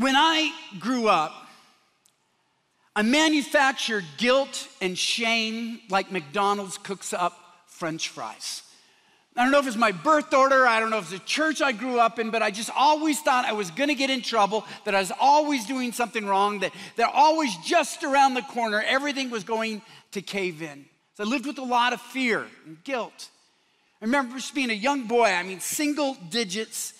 When I grew up, I manufactured guilt and shame like McDonald's cooks up french fries. I don't know if it's my birth order, I don't know if it's the church I grew up in, but I just always thought I was gonna get in trouble, that I was always doing something wrong, that they're always just around the corner, everything was going to cave in. So I lived with a lot of fear and guilt. I remember just being a young boy, I mean, single digits.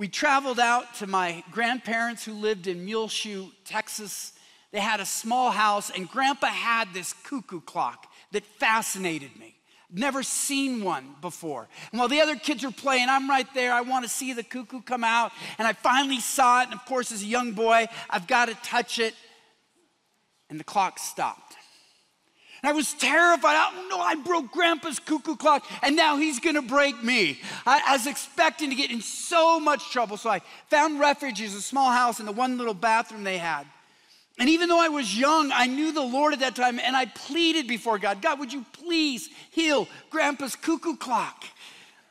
We traveled out to my grandparents who lived in Muleshoe, Texas. They had a small house, and grandpa had this cuckoo clock that fascinated me. Never seen one before. And while the other kids are playing, I'm right there. I want to see the cuckoo come out. And I finally saw it. And of course, as a young boy, I've got to touch it. And the clock stopped. And I was terrified. Oh no, I broke Grandpa's cuckoo clock, and now he's gonna break me. I, I, was expecting to get in so much trouble. So I found refuge in a small house in the one little bathroom they had. And even though I was young, I knew the Lord at that time, and I pleaded before God God, would you please heal Grandpa's cuckoo clock?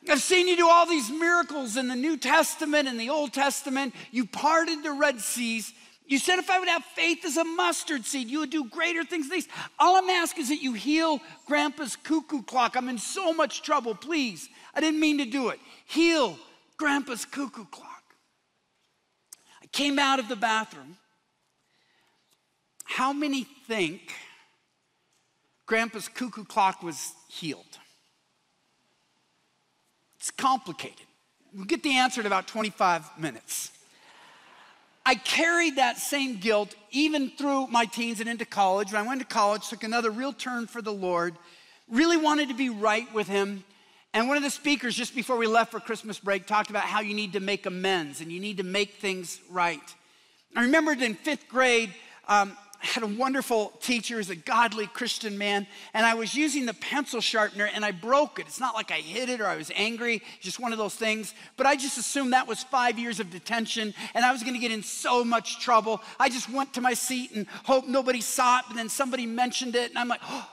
I've seen you do all these miracles in the New Testament and the Old Testament. You parted the Red Seas. You said if I would have faith as a mustard seed, you would do greater things than these. All I'm asking is that you heal Grandpa's cuckoo clock. I'm in so much trouble, please. I didn't mean to do it. Heal Grandpa's cuckoo clock. I came out of the bathroom how many think Grandpa's cuckoo clock was healed? It's complicated. We'll get the answer in about 25 minutes. I carried that same guilt even through my teens and into college. When I went to college, took another real turn for the Lord, really wanted to be right with Him. And one of the speakers, just before we left for Christmas break, talked about how you need to make amends and you need to make things right. I remembered in fifth grade, um, had a wonderful teacher, he's a godly Christian man, and I was using the pencil sharpener and I broke it. It's not like I hit it or I was angry, just one of those things. But I just assumed that was five years of detention and I was gonna get in so much trouble. I just went to my seat and hoped nobody saw it, but then somebody mentioned it, and I'm like, oh,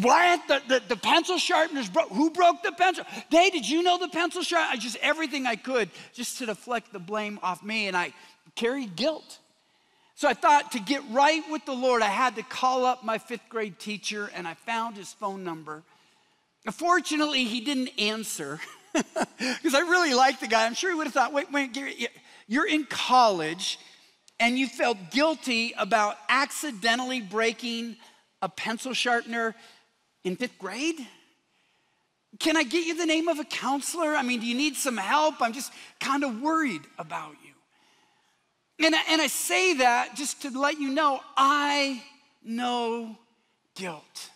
what? The, the, the, pencil sharpeners broke. Who broke the pencil? They, did you know the pencil sharpener? I just everything I could just to deflect the blame off me, and I carried guilt. So I thought to get right with the Lord, I had to call up my fifth grade teacher and I found his phone number. Unfortunately, he didn't answer because I really liked the guy. I'm sure he would have thought, wait, wait, Gary, you're in college and you felt guilty about accidentally breaking a pencil sharpener in fifth grade? Can I get you the name of a counselor? I mean, do you need some help? I'm just kind of worried about you. And I, and I say that just to let you know I know guilt.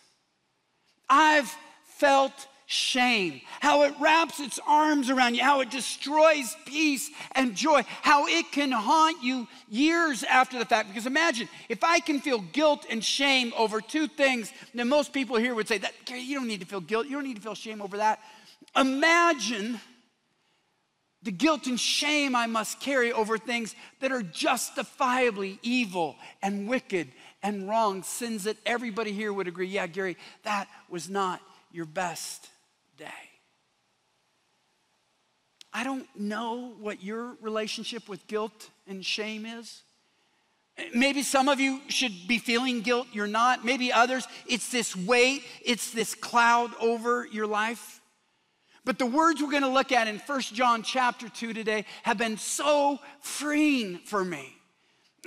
I've felt shame, how it wraps its arms around you, how it destroys peace and joy, how it can haunt you years after the fact. Because imagine if I can feel guilt and shame over two things, then most people here would say that you don't need to feel guilt, you don't need to feel shame over that. Imagine the guilt and shame I must carry over things that are justifiably evil and wicked and wrong, sins that everybody here would agree, yeah, Gary, that was not your best day. I don't know what your relationship with guilt and shame is. Maybe some of you should be feeling guilt, you're not. Maybe others, it's this weight, it's this cloud over your life. But the words we're going to look at in First John chapter 2 today have been so freeing for me.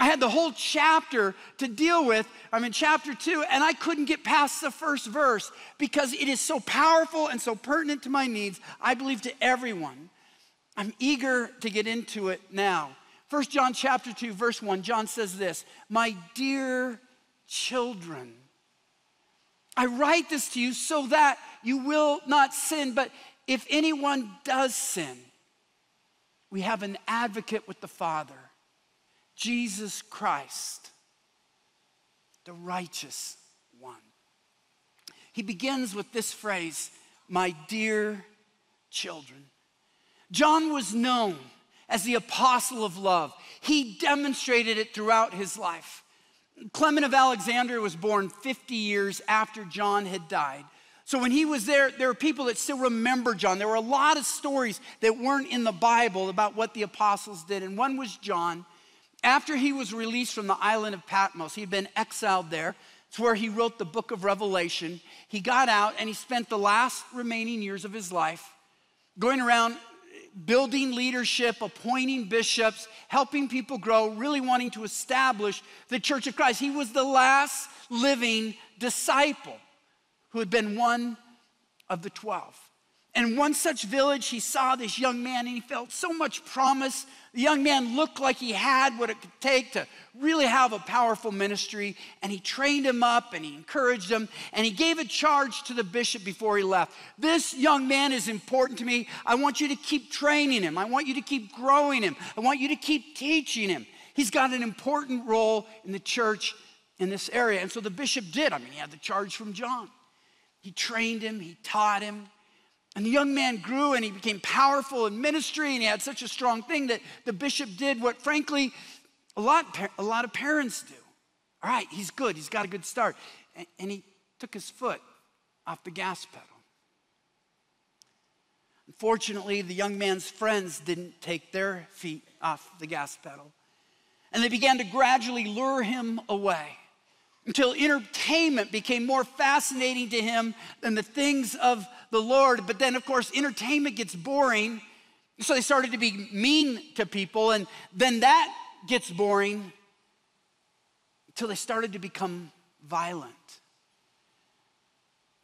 I had the whole chapter to deal with. I'm in chapter 2 and I couldn't get past the first verse because it is so powerful and so pertinent to my needs, I believe to everyone. I'm eager to get into it now. First John chapter 2 verse 1 John says this, "My dear children, I write this to you so that you will not sin, but if anyone does sin, we have an advocate with the Father, Jesus Christ, the righteous one. He begins with this phrase, my dear children. John was known as the apostle of love. He demonstrated it throughout his life. Clement of Alexandria was born 50 years after John had died. So when he was there, there were people that still remember John. There were a lot of stories that weren't in the Bible about what the apostles did. And one was John. After he was released from the island of Patmos, he'd been exiled there. It's where he wrote the book of Revelation. He got out and he spent the last remaining years of his life going around building leadership, appointing bishops, helping people grow, really wanting to establish the church of Christ. He was the last living disciple who had been one of the 12. In one such village, he saw this young man and he felt so much promise. The young man looked like he had what it could take to really have a powerful ministry. And he trained him up and he encouraged him and he gave a charge to the bishop before he left. This young man is important to me. I want you to keep training him, I want you to keep growing him, I want you to keep teaching him. He's got an important role in the church in this area. And so the bishop did. I mean, he had the charge from John. He trained him, he taught him. And the young man grew and he became powerful in ministry and he had such a strong thing that the bishop did what, frankly, a lot, a lot of parents do. All right, he's good, he's got a good start. And, and he took his foot off the gas pedal. Unfortunately, the young man's friends didn't take their feet off the gas pedal. And they began to gradually lure him away until entertainment became more fascinating to him than the things of the Lord. But then, of course, entertainment gets boring. So they started to be mean to people. And then that gets boring until they started to become violent.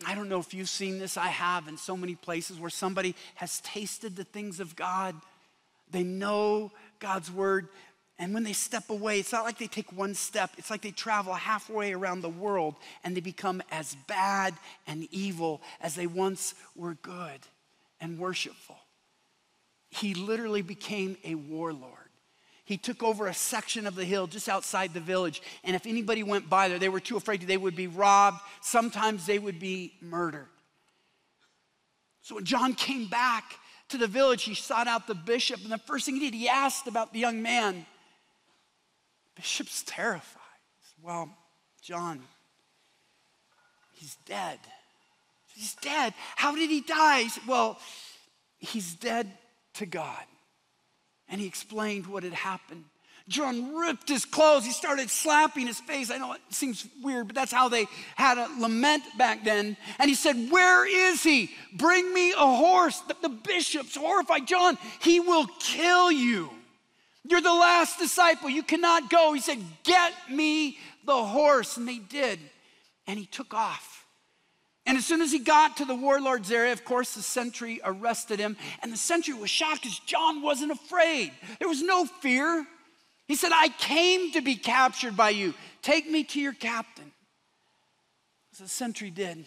I don't know if you've seen this. I have in so many places where somebody has tasted the things of God. They know God's word. And when they step away, it's not like they take one step, it's like they travel halfway around the world and they become as bad and evil as they once were good and worshipful. He literally became a warlord. He took over a section of the hill just outside the village. And if anybody went by there, they were too afraid they would be robbed. Sometimes they would be murdered. So when John came back to the village, he sought out the bishop. And the first thing he did, he asked about the young man. Bishop's terrified. Well, John, he's dead. He's dead. How did he die? Well, he's dead to God. And he explained what had happened. John ripped his clothes. He started slapping his face. I know it seems weird, but that's how they had a lament back then. And he said, Where is he? Bring me a horse. The, the bishop's horrified. John, he will kill you. You're the last disciple. You cannot go. He said, Get me the horse. And they did. And he took off. And as soon as he got to the warlord's area, of course, the sentry arrested him. And the sentry was shocked because John wasn't afraid. There was no fear. He said, I came to be captured by you. Take me to your captain. As the sentry did.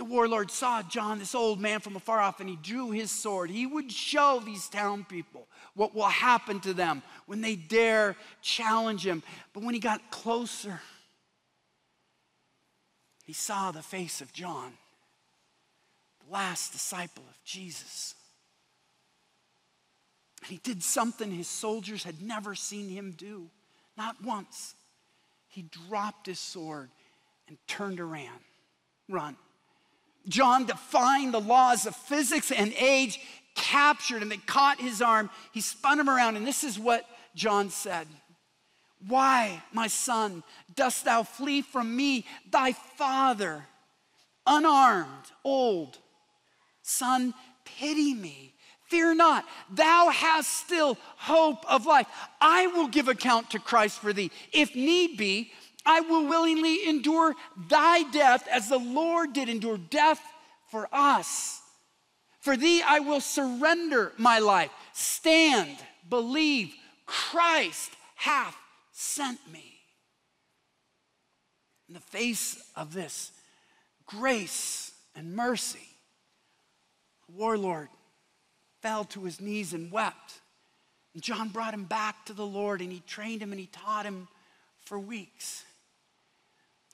The warlord saw John, this old man from afar off, and he drew his sword. He would show these town people what will happen to them when they dare challenge him. But when he got closer, he saw the face of John, the last disciple of Jesus. And he did something his soldiers had never seen him do, not once. He dropped his sword and turned around, run. John defying the laws of physics and age, captured him. They caught his arm. He spun him around, and this is what John said why, my son, dost thou flee from me, thy father, unarmed, old? Son, pity me. Fear not, thou hast still hope of life. I will give account to Christ for thee. If need be, I will willingly endure thy death as the Lord did endure death for us. For thee I will surrender my life. Stand, believe, Christ hath sent me. In the face of this grace and mercy, the warlord fell to his knees and wept. And John brought him back to the Lord and he trained him and he taught him for weeks.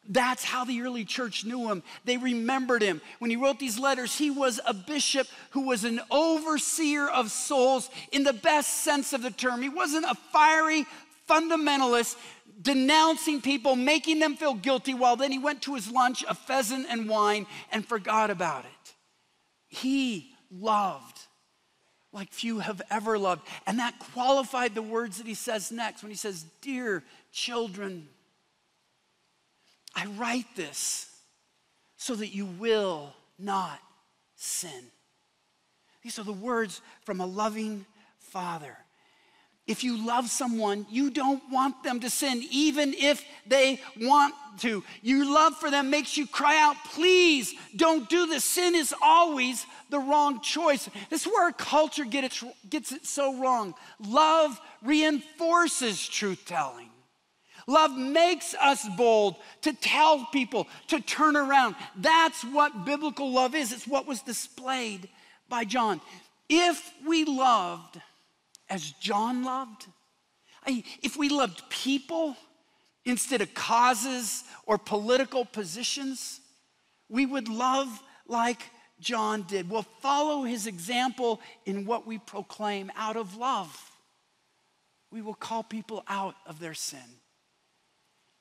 That's how the early church knew him. They remembered him. When he wrote these letters, he was a bishop who was an overseer of souls in the best sense of the term. He wasn't a fiery fundamentalist denouncing people, making them feel guilty, while then he went to his lunch, a pheasant and wine, and forgot about it. He loved like few have ever loved. And that qualified the words that he says next when he says, Dear children, I write this so that you will not sin. These are the words from a loving father. If you love someone, you don't want them to sin, even if they want to. Your love for them makes you cry out, please don't do this. Sin is always the wrong choice. This is where our culture gets it so wrong. Love reinforces truth telling. Love makes us bold to tell people to turn around. That's what biblical love is. It's what was displayed by John. If we loved as John loved, if we loved people instead of causes or political positions, we would love like John did. We'll follow his example in what we proclaim out of love. We will call people out of their sin.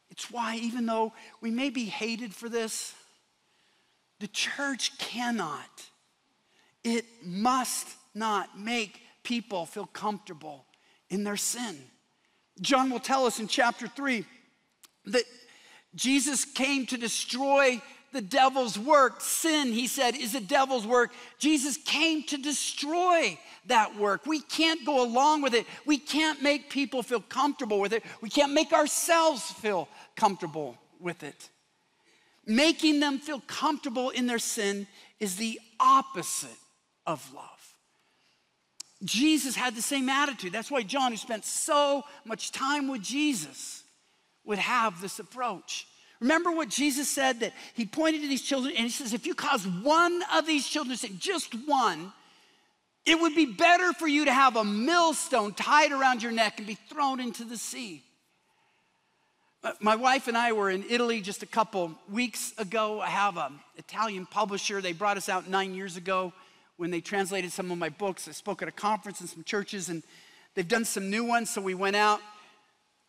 It's why, even though we may be hated for this, the church cannot, it must not make people feel comfortable in their sin. John will tell us in chapter 3 that Jesus came to destroy the devil's work. Sin, he said, is the devil's work. Jesus came to destroy that work. We can't go along with it. We can't make people feel comfortable with it. We can't make ourselves feel comfortable with it. Making them feel comfortable in their sin is the opposite of love. Jesus had the same attitude. That's why John, who spent so much time with Jesus, would have this approach. Remember what Jesus said that he pointed to these children and he says, if you cause one of these children to sin, just one, it would be better for you to have a millstone tied around your neck and be thrown into the sea. Uh, my wife and I were in Italy just a couple weeks ago. I have an Italian publisher. They brought us out nine years ago when they translated some of my books. I spoke at a conference in some churches, and they've done some new ones, so we went out.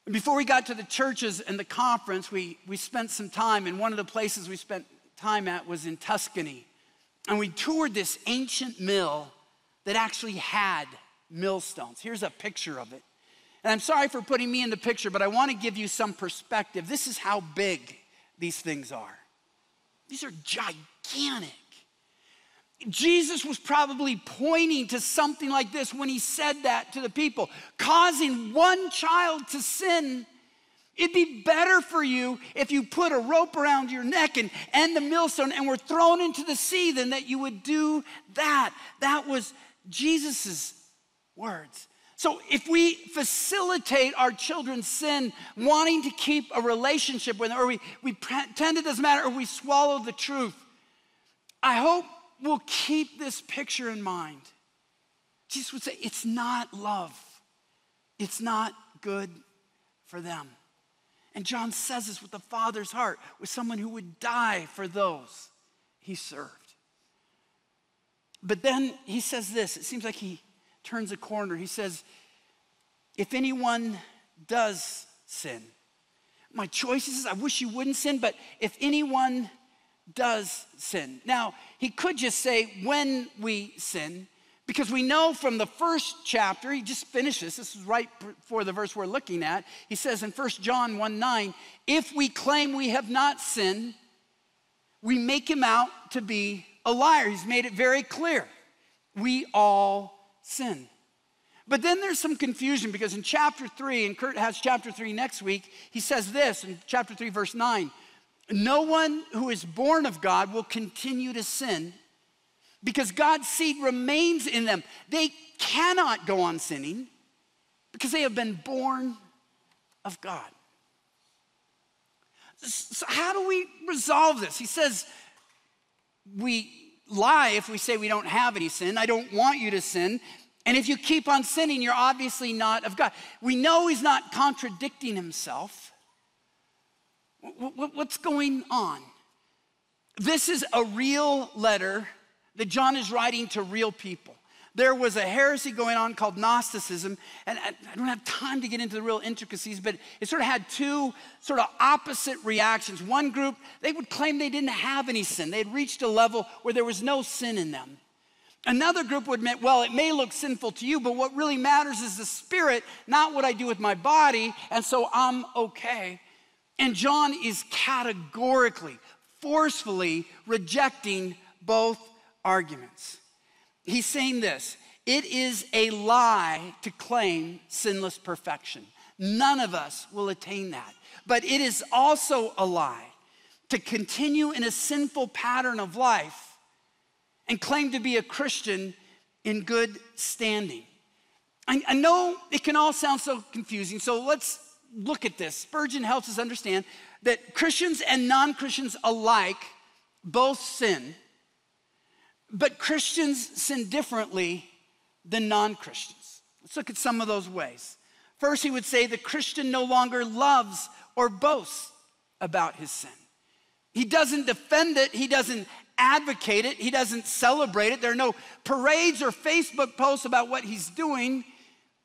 And before we got to the churches and the conference, we, we spent some time, and one of the places we spent time at was in Tuscany. And we toured this ancient mill that actually had millstones. Here's a picture of it. And I'm sorry for putting me in the picture, but I want to give you some perspective. This is how big these things are. These are gigantic. Jesus was probably pointing to something like this when he said that to the people, causing one child to sin. It'd be better for you if you put a rope around your neck and, and the millstone and were thrown into the sea than that you would do that. That was Jesus's words. So if we facilitate our children's sin, wanting to keep a relationship with them, or we, we pretend it doesn't matter, or we swallow the truth, I hope will keep this picture in mind. Jesus would say, It's not love, it's not good for them. And John says this with the Father's heart, with someone who would die for those he served. But then he says this it seems like he turns a corner. He says, If anyone does sin, my choice is I wish you wouldn't sin, but if anyone does sin. Now, he could just say when we sin, because we know from the first chapter, he just finishes, this is right before the verse we're looking at. He says in 1 John 1 9, if we claim we have not sinned, we make him out to be a liar. He's made it very clear. We all sin. But then there's some confusion because in chapter 3, and Kurt has chapter 3 next week, he says this in chapter 3, verse 9 no one who is born of God will continue to sin because God's seed remains in them. They cannot go on sinning because they have been born of God. So, how do we resolve this? He says, We lie if we say we don't have any sin. I don't want you to sin. And if you keep on sinning, you're obviously not of God. We know he's not contradicting himself. What's going on? This is a real letter that John is writing to real people. There was a heresy going on called Gnosticism, and I don't have time to get into the real intricacies, but it sort of had two sort of opposite reactions. One group, they would claim they didn't have any sin, they had reached a level where there was no sin in them. Another group would admit, well, it may look sinful to you, but what really matters is the spirit, not what I do with my body, and so I'm okay. And John is categorically, forcefully rejecting both arguments. He's saying this it is a lie to claim sinless perfection. None of us will attain that. But it is also a lie to continue in a sinful pattern of life and claim to be a Christian in good standing. I, know it can all sound so confusing, so let's look at this. Spurgeon helps us understand that Christians and non Christians alike both sin, but Christians sin differently than non Christians. Let's look at some of those ways. First, he would say the Christian no longer loves or boasts about his sin. He doesn't defend it, he doesn't advocate it, he doesn't celebrate it. There are no parades or Facebook posts about what he's doing.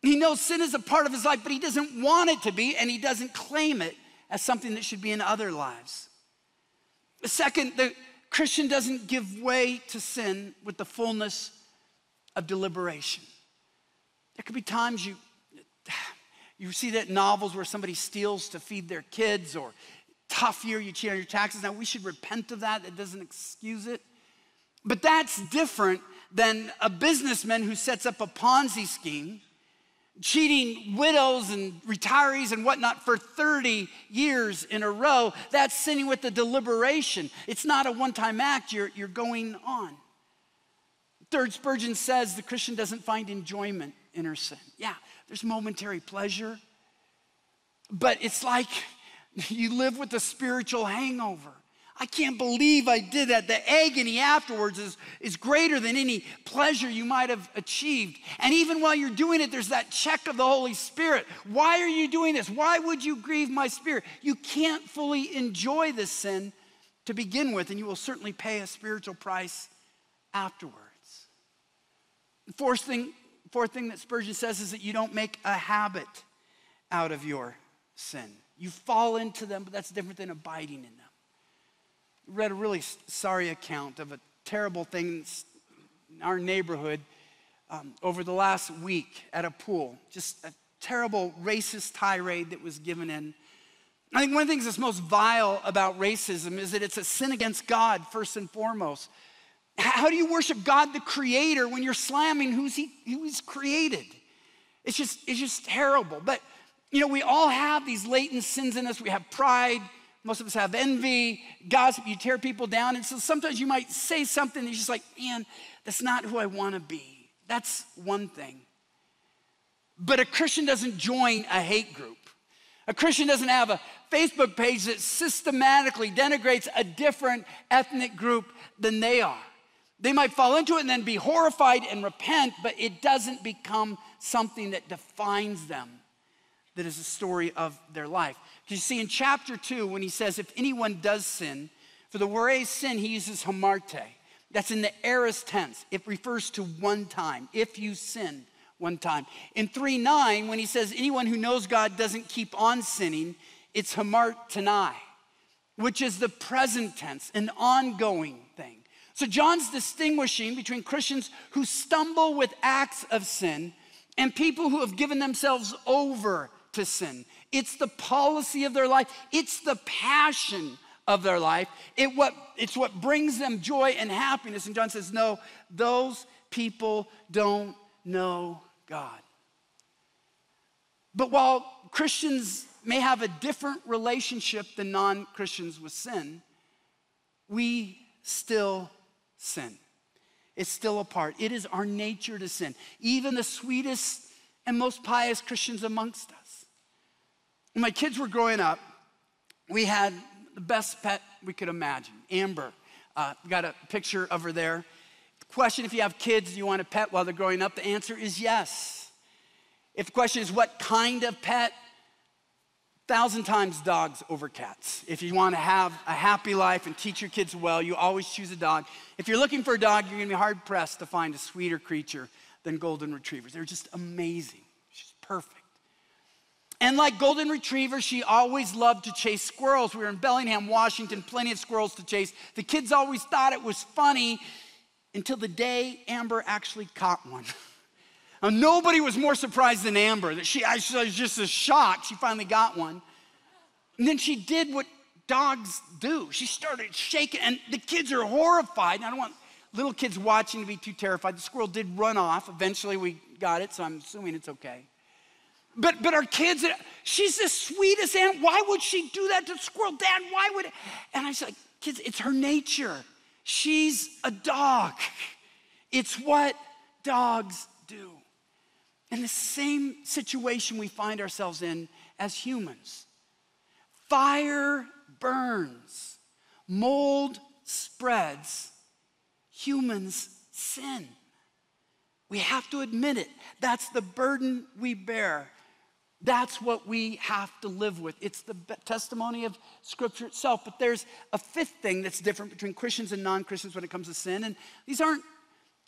He knows sin is a part of his life, but he doesn't want it to be, and he doesn't claim it as something that should be in other lives. The Second, the Christian doesn't give way to sin with the fullness of deliberation. There could be times you you see that in novels where somebody steals to feed their kids or tough year, you cheat on your taxes. Now, we should repent of that. That doesn't excuse it. But that's different than a businessman who sets up a Ponzi scheme, cheating widows and retirees and whatnot for 30 years in a row. That's sinning with the deliberation. It's not a one time act, you're, you're going on. Third, Spurgeon says the Christian doesn't find enjoyment in her sin. Yeah, there's momentary pleasure, but it's like you live with a spiritual hangover. I can't believe I did that. The agony afterwards is, is greater than any pleasure you might have achieved. And even while you're doing it, there's that check of the Holy Spirit. Why are you doing this? Why would you grieve my spirit? You can't fully enjoy this sin to begin with, and you will certainly pay a spiritual price afterwards. The fourth thing Fourth thing that Spurgeon says is that you don't make a habit out of your sin. You fall into them, but that's different than abiding in them. Read a really sorry account of a terrible thing in our neighborhood um, over the last week at a pool. Just a terrible racist tirade that was given in. I think one of the things that's most vile about racism is that it's a sin against God, first and foremost. How do you worship God the creator when you're slamming who's he, who he's created? It's just, it's just terrible. But you know, we all have these latent sins in us. We have pride. Most of us have envy, gossip. You tear people down. And so sometimes you might say something and you're just like, man, that's not who I want to be. That's one thing. But a Christian doesn't join a hate group. A Christian doesn't have a Facebook page that systematically denigrates a different ethnic group than they are. They might fall into it and then be horrified and repent, but it doesn't become something that defines them, that is a story of their life. Because you see, in chapter two, when he says, if anyone does sin, for the word sin, he uses hamartia. That's in the aorist tense. It refers to one time, if you sin one time. In 3 9, when he says, anyone who knows God doesn't keep on sinning, it's hamartanai, which is the present tense, an ongoing thing. So John's distinguishing between Christians who stumble with acts of sin and people who have given themselves over to sin. It's the policy of their life, it's the passion of their life. It what, it's what brings them joy and happiness. And John says, No, those people don't know God. But while Christians may have a different relationship than non Christians with sin, we still sin. It's still a part. It is our nature to sin. Even the sweetest and most pious Christians amongst us. When my kids were growing up, we had the best pet we could imagine, Amber. Uh, got a picture of her there. The question if you have kids, do you want a pet while they're growing up? The answer is yes. If the question is what kind of pet, thousand times dogs over cats. If you want to have a happy life and teach your kids well, you always choose a dog. If you're looking for a dog, you're going to be hard pressed to find a sweeter creature than golden retrievers. They're just amazing. She's perfect. And like golden retrievers, she always loved to chase squirrels. We were in Bellingham, Washington, plenty of squirrels to chase. The kids always thought it was funny until the day Amber actually caught one. now, nobody was more surprised than Amber that she, I was just as shocked she finally got one. And then she did what dogs do. She started shaking, and the kids are horrified. And I don't want little kids watching to be too terrified. The squirrel did run off. Eventually, we got it, so I'm assuming it's okay. But, but our kids, she's the sweetest aunt. Why would she do that to squirrel? Dad, why would? And I said, kids, it's her nature. She's a dog. It's what dogs do. In the same situation we find ourselves in as humans. Fire burns, mold spreads, humans sin. We have to admit it. That's the burden we bear. That's what we have to live with. It's the testimony of Scripture itself. But there's a fifth thing that's different between Christians and non Christians when it comes to sin. And these aren't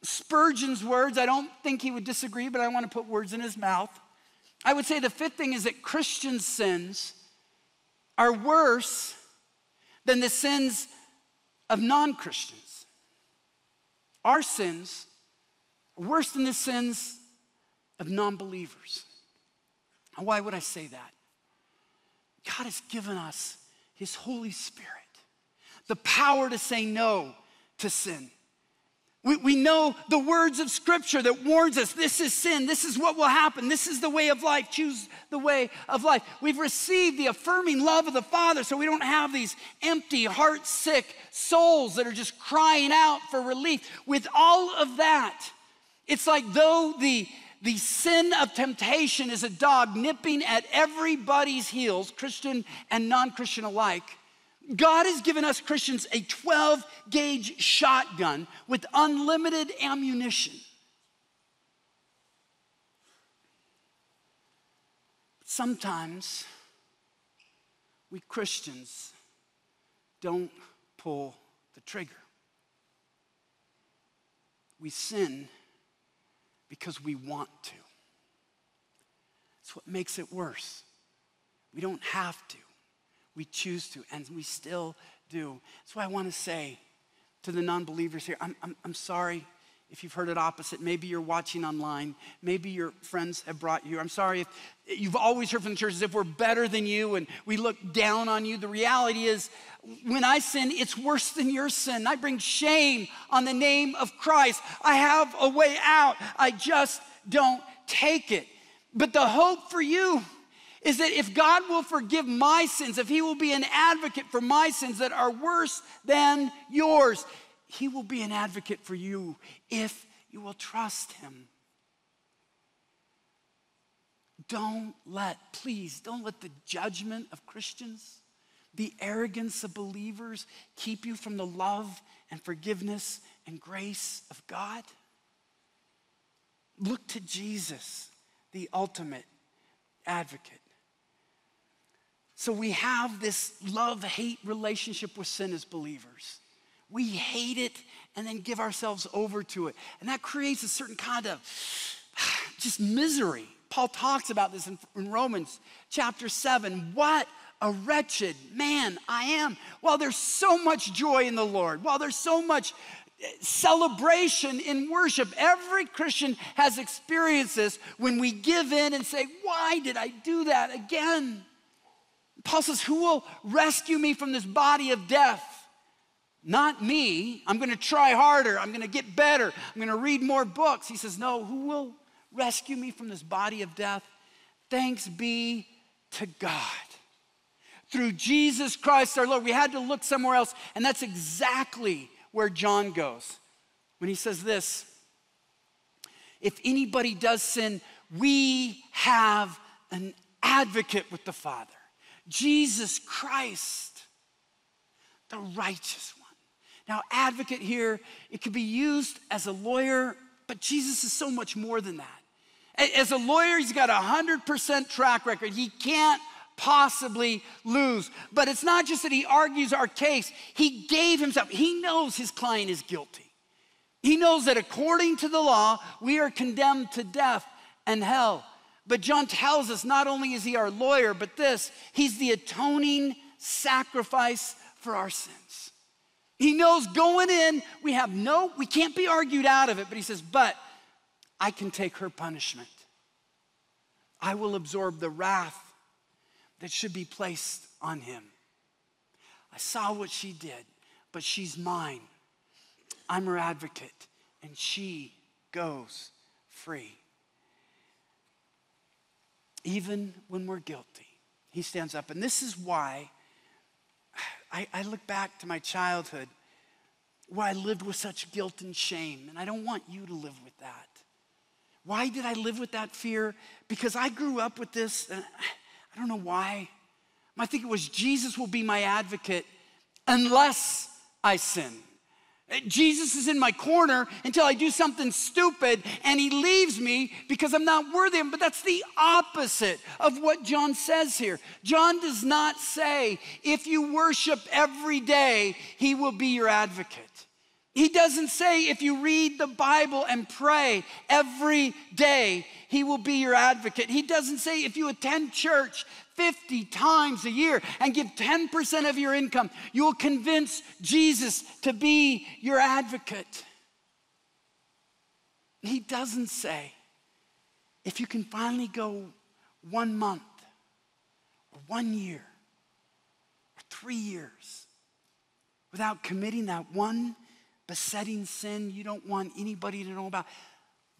Spurgeon's words. I don't think he would disagree, but I want to put words in his mouth. I would say the fifth thing is that Christian sins are worse than the sins of non Christians. Our sins are worse than the sins of non believers. Why would I say that? God has given us His Holy Spirit, the power to say no to sin. We, we know the words of Scripture that warns us this is sin, this is what will happen, this is the way of life, choose the way of life. We've received the affirming love of the Father so we don't have these empty, heart sick souls that are just crying out for relief. With all of that, it's like though the the sin of temptation is a dog nipping at everybody's heels, Christian and non Christian alike. God has given us Christians a 12 gauge shotgun with unlimited ammunition. Sometimes we Christians don't pull the trigger. We sin because we want to. That's what makes it worse. We don't have to, we choose to, and we still do. That's why I want to say to the non believers here I'm, I'm, I'm sorry if you've heard it opposite. Maybe you're watching online. Maybe your friends have brought you. I'm sorry if you've always heard from the church as if we're better than you and we look down on you. The reality is, when I sin, it's worse than your sin. I bring shame on the name of Christ. I have a way out. I just don't take it. But the hope for you is that if God will forgive my sins, if He will be an advocate for my sins that are worse than yours, he will be an advocate for you if you will trust Him. Don't let, please, don't let the judgment of Christians, the arrogance of believers keep you from the love and forgiveness and grace of God. Look to Jesus, the ultimate advocate. So we have this love hate relationship with sin as believers we hate it and then give ourselves over to it. And that creates a certain kind of just misery. Paul talks about this in, in Romans chapter 7. What a wretched man I am. While there's so much joy in the Lord, while there's so much eh, celebration in worship, every Christian has experienced this when we give in and say, Why did I do that again? Paul says, Who will rescue me from this body of death? Not me. I'm going to try harder. I'm going to get better. I'm going to read more books. He says, No, who will rescue me from this body of death? Thanks be to God. Through Jesus Christ our Lord. We had to look somewhere else, and that's exactly where John goes when he says this If anybody does sin, we have an advocate with the Father, Jesus Christ, the righteous one. Now, advocate here, it could be used as a lawyer, but Jesus is so much more than that. As a lawyer, he's got a 100% track record. He can't possibly lose. But it's not just that he argues our case, he gave himself. He knows his client is guilty. He knows that according to the law, we are condemned to death and hell. But John tells us not only is he our lawyer, but this, he's the atoning sacrifice for our sins. He knows going in, we have no, we can't be argued out of it, but he says, but I can take her punishment. I will absorb the wrath that should be placed on him. I saw what she did, but she's mine. I'm her advocate, and she goes free. Even when we're guilty, he stands up. And this is why I, I look back to my childhood where I lived with such guilt and shame, and I don't want you to live with that. Why did I live with that fear? Because I grew up with this. Uh, I don't know why. I think it was Jesus will be my advocate unless I sin. Jesus is in my corner until I do something stupid and he leaves me because I'm not worthy of him. But that's the opposite of what John says here. John does not say, if you worship every day, he will be your advocate. He doesn't say if you read the Bible and pray every day, he will be your advocate. He doesn't say if you attend church 50 times a year and give 10% of your income, you will convince Jesus to be your advocate. He doesn't say if you can finally go one month or one year or three years without committing that one besetting sin you don't want anybody to know about,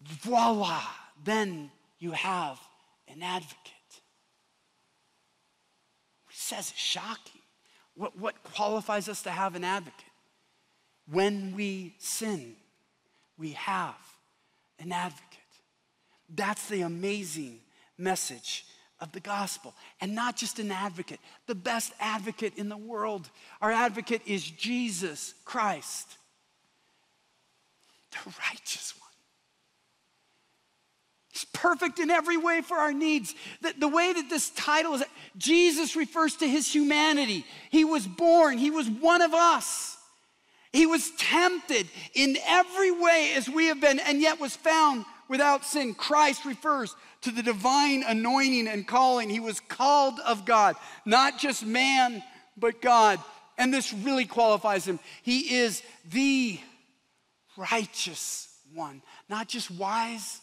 voila, then you have an advocate. Says is shocking. What, what qualifies us to have an advocate? When we sin, we have an advocate. That's the amazing message of the gospel. And not just an advocate, the best advocate in the world. Our advocate is Jesus Christ the righteous one. He's perfect in every way for our needs. The, the way that this title is, Jesus refers to his humanity. He was born, he was one of us. He was tempted in every way as we have been, and yet was found without sin. Christ refers to the divine anointing and calling. He was called of God, not just man, but God. And this really qualifies him. He is the righteous one, not just wise,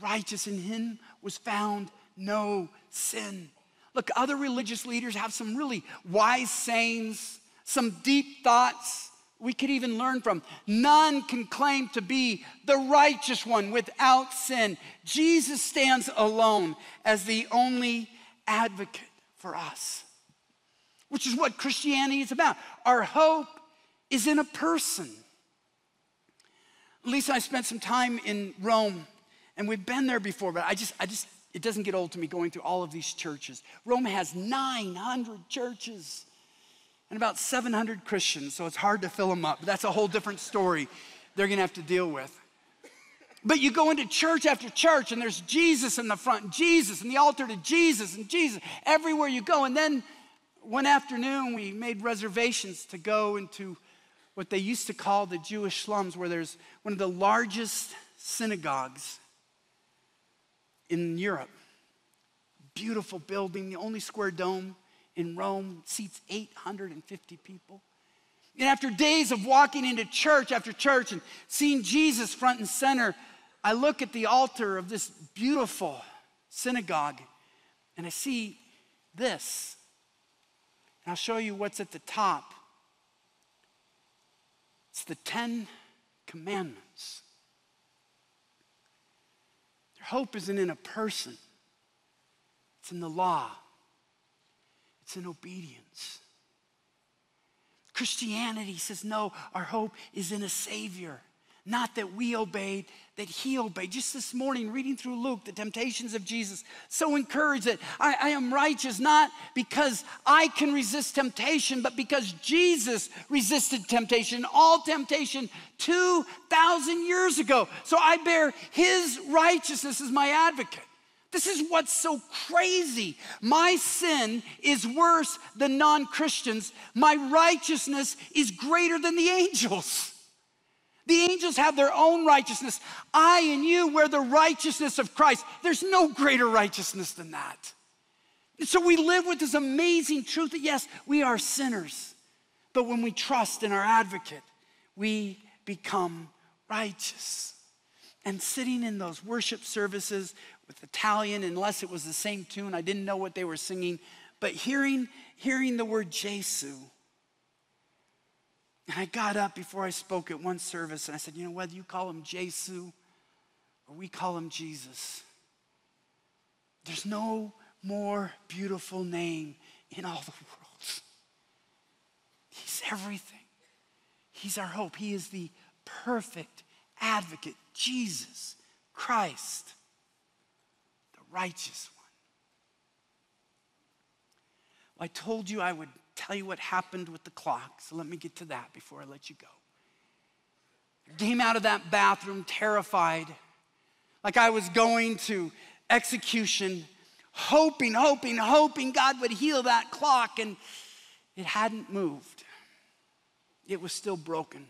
righteous. In him was found no sin. Look, other religious leaders have some really wise sayings, some deep thoughts we could even learn from. None can claim to be the righteous one without sin. Jesus stands alone as the only advocate for us, which is what Christianity is about. Our hope is in a person. Lisa I spent some time in Rome, and we've been there before, but I just, I just, it doesn't get old to me going through all of these churches. Rome has 900 churches and about 700 Christians, so it's hard to fill them up. But that's a whole different story they're gonna have to deal with. But you go into church after church, and there's Jesus in the front, Jesus, and the altar to Jesus, and Jesus everywhere you go. And then one afternoon, we made reservations to go into what they used to call the Jewish slums, where there's one of the largest synagogues in Europe. Beautiful building, the only square dome in Rome, seats 850 people. And after days of walking into church after church and seeing Jesus front and center, I look at the altar of this beautiful synagogue and I see this. And I'll show you what's at the top. It's the Ten Commandments. Their hope isn't in a person, it's in the law, it's in obedience. Christianity says, no, our hope is in a Savior. Not that we obeyed, that he obeyed. Just this morning, reading through Luke, the temptations of Jesus, so encouraged that I, I, am righteous not because I can resist temptation, but because Jesus resisted temptation, all temptation 2,000 years ago. So I bear his righteousness as my advocate. This is what's so crazy. My sin is worse than non Christians, my righteousness is greater than the angels. The angels have their own righteousness. I and you wear the righteousness of Christ. There's no greater righteousness than that. And so we live with this amazing truth that yes, we are sinners. But when we trust in our advocate, we become righteous. And sitting in those worship services with Italian, unless it was the same tune, I didn't know what they were singing, but hearing, hearing the word Jesu, and I got up before I spoke at one service and I said, you know, whether you call him Jesu or we call him Jesus, there's no more beautiful name in all the world. He's everything. He's our hope. He is the perfect advocate, Jesus Christ, the righteous one. Well, I told you I would tell you what happened with the clock, so let me get to that before I let you go. I came out of that bathroom terrified, like I was going to execution, hoping, hoping, hoping God would heal that clock, and it hadn't moved. It was still broken.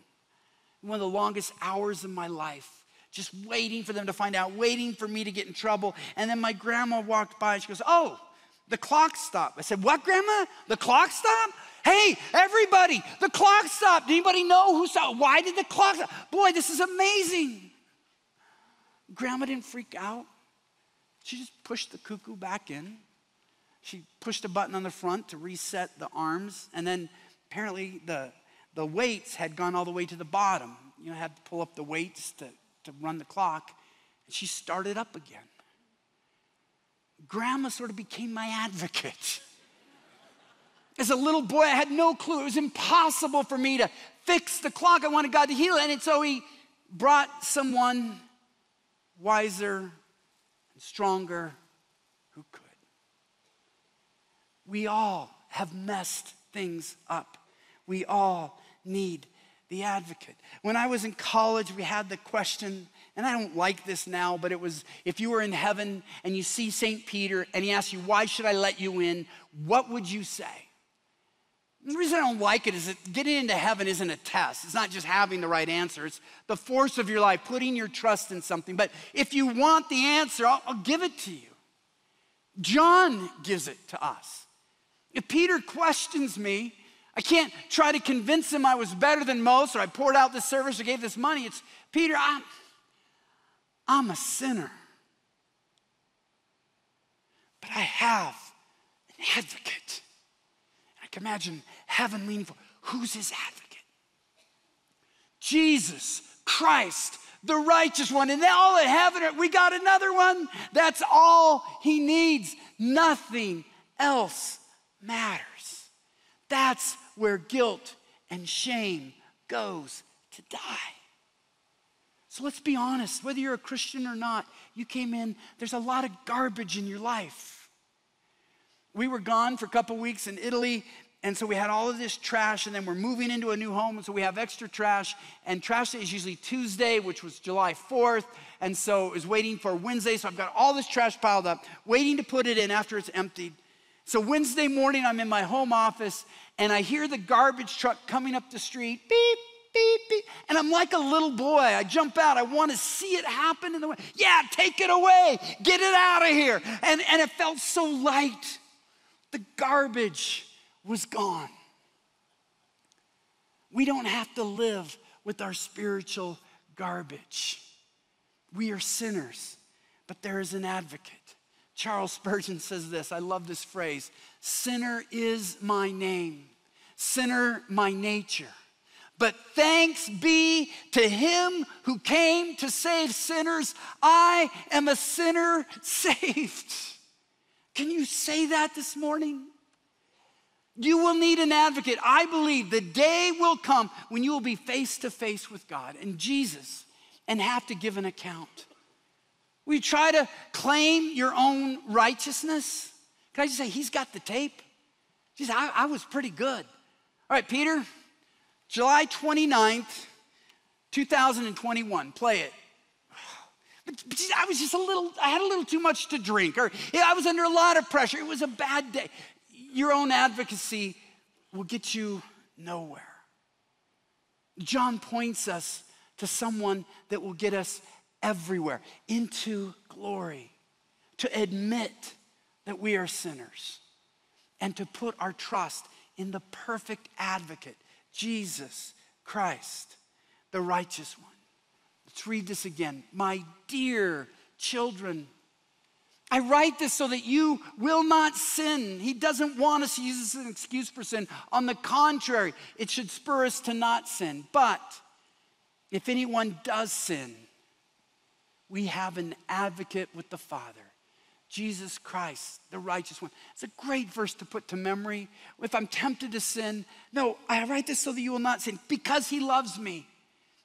One of the longest hours of my life, just waiting for them to find out, waiting for me to get in trouble. And then my grandma walked by and she goes, Oh, the clock stopped. I said, What, Grandma? The clock stopped? Hey, everybody, the clock stopped. Anybody know who saw? Why did the clock stop? Boy, this is amazing. Grandma didn't freak out. She just pushed the cuckoo back in. She pushed a button on the front to reset the arms, and then apparently the, the weights had gone all the way to the bottom. You know, had to pull up the weights to, to run the clock. And she started up again grandma sort of became my advocate. As a little boy, I had no clue. It was impossible for me to fix the clock. I wanted God to heal it. And so he brought someone wiser and stronger who could. We all have messed things up. We all need the advocate. When I was in college, we had the question and I don't like this now, but it was if you were in heaven and you see St. Peter and he asks you, Why should I let you in? What would you say? the reason I don't like it is that getting into heaven isn't a test. It's not just having the right answer, it's the force of your life, putting your trust in something. But if you want the answer, I'll, I'll give it to you. John gives it to us. If Peter questions me, I can't try to convince him I was better than most or I poured out this service or gave this money. It's Peter, I'm. I'm a sinner. But I have an advocate. I can imagine heaven leaning for who's his advocate? Jesus Christ, the righteous one. And all in heaven, we got another one. That's all he needs. Nothing else matters. That's where guilt and shame goes to die. So let's be honest, whether you're a Christian or not, you came in, there's a lot of garbage in your life. We were gone for a couple weeks in Italy, and so we had all of this trash, and then we're moving into a new home, and so we have extra trash. And trash day is usually Tuesday, which was July 4th, and so it was waiting for Wednesday. So I've got all this trash piled up, waiting to put it in after it's emptied. So Wednesday morning, I'm in my home office, and I hear the garbage truck coming up the street, beep, beep, beep. And I'm like a little boy. I jump out. I want to see it happen in the way. Yeah, take it away. Get it out of here. And, and it felt so light. The garbage was gone. We don't have to live with our spiritual garbage. We are sinners, but there is an advocate. Charles Spurgeon says this I love this phrase Sinner is my name, sinner my nature. But thanks be to him who came to save sinners. I am a sinner saved. Can you say that this morning? You will need an advocate. I believe the day will come when you will be face to face with God and Jesus and have to give an account. We try to claim your own righteousness. Can I just say, He's got the tape? Geez, I, I was pretty good. All right, Peter, July 29th, 2021. Play it. But I was just a little, I had a little too much to drink, or I was under a lot of pressure. It was a bad day. Your own advocacy will get you nowhere. John points us to someone that will get us everywhere into glory, to admit that we are sinners, and to put our trust in the perfect advocate Jesus Christ, the righteous one. Let's read this again. My dear children, I write this so that you will not sin. He doesn't want us to use this as an excuse for sin. On the contrary, it should spur us to not sin. But if anyone does sin, we have an advocate with the Father, Jesus Christ, the righteous one. It's a great verse to put to memory. If I'm tempted to sin, no, I write this so that you will not sin because he loves me.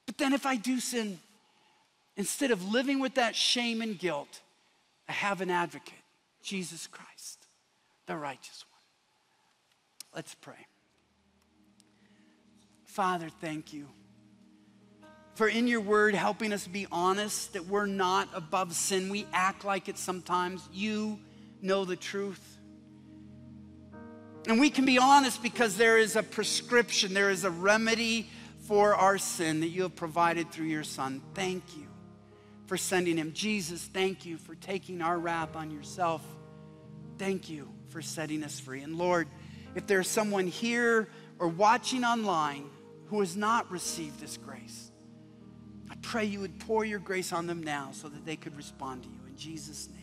But then if I do sin, instead of living with that shame and guilt, I have an advocate, Jesus Christ, the righteous one. Let's pray. Father, thank you for in your word helping us be honest that we're not above sin. We act like it sometimes. You know the truth. And we can be honest because there is a prescription, there is a remedy for our sin that you have provided through your Son. Thank you for sending him. Jesus, thank you for taking our wrath on yourself. Thank you for setting us free. And Lord, if there's someone here or watching online who has not received this grace, pray you would pour your grace on them now so that they could respond to you. In Jesus' name.